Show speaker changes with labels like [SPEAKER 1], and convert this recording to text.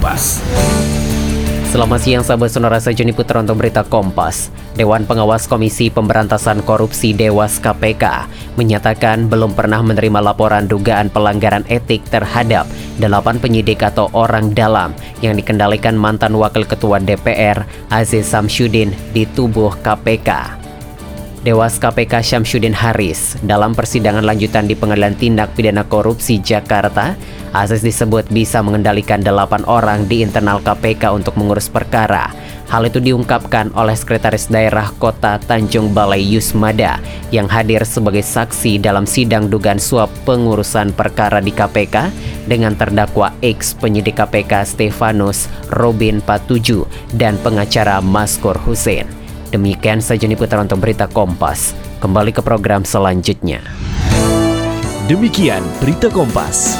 [SPEAKER 1] Kompas.
[SPEAKER 2] Selamat siang sahabat sonora saya Putra untuk berita Kompas. Dewan Pengawas Komisi Pemberantasan Korupsi Dewas KPK menyatakan belum pernah menerima laporan dugaan pelanggaran etik terhadap delapan penyidik atau orang dalam yang dikendalikan mantan Wakil Ketua DPR Aziz Samsudin di tubuh KPK. Dewas KPK Syamsuddin Haris dalam persidangan lanjutan di Pengadilan Tindak Pidana Korupsi Jakarta, Aziz disebut bisa mengendalikan delapan orang di internal KPK untuk mengurus perkara. Hal itu diungkapkan oleh Sekretaris Daerah Kota Tanjung Balai Yusmada yang hadir sebagai saksi dalam sidang dugaan suap pengurusan perkara di KPK dengan terdakwa X penyidik KPK Stefanus Robin Patuju dan pengacara Maskur Hussein. Demikian saja putar untuk berita Kompas. Kembali ke program selanjutnya.
[SPEAKER 3] Demikian berita Kompas.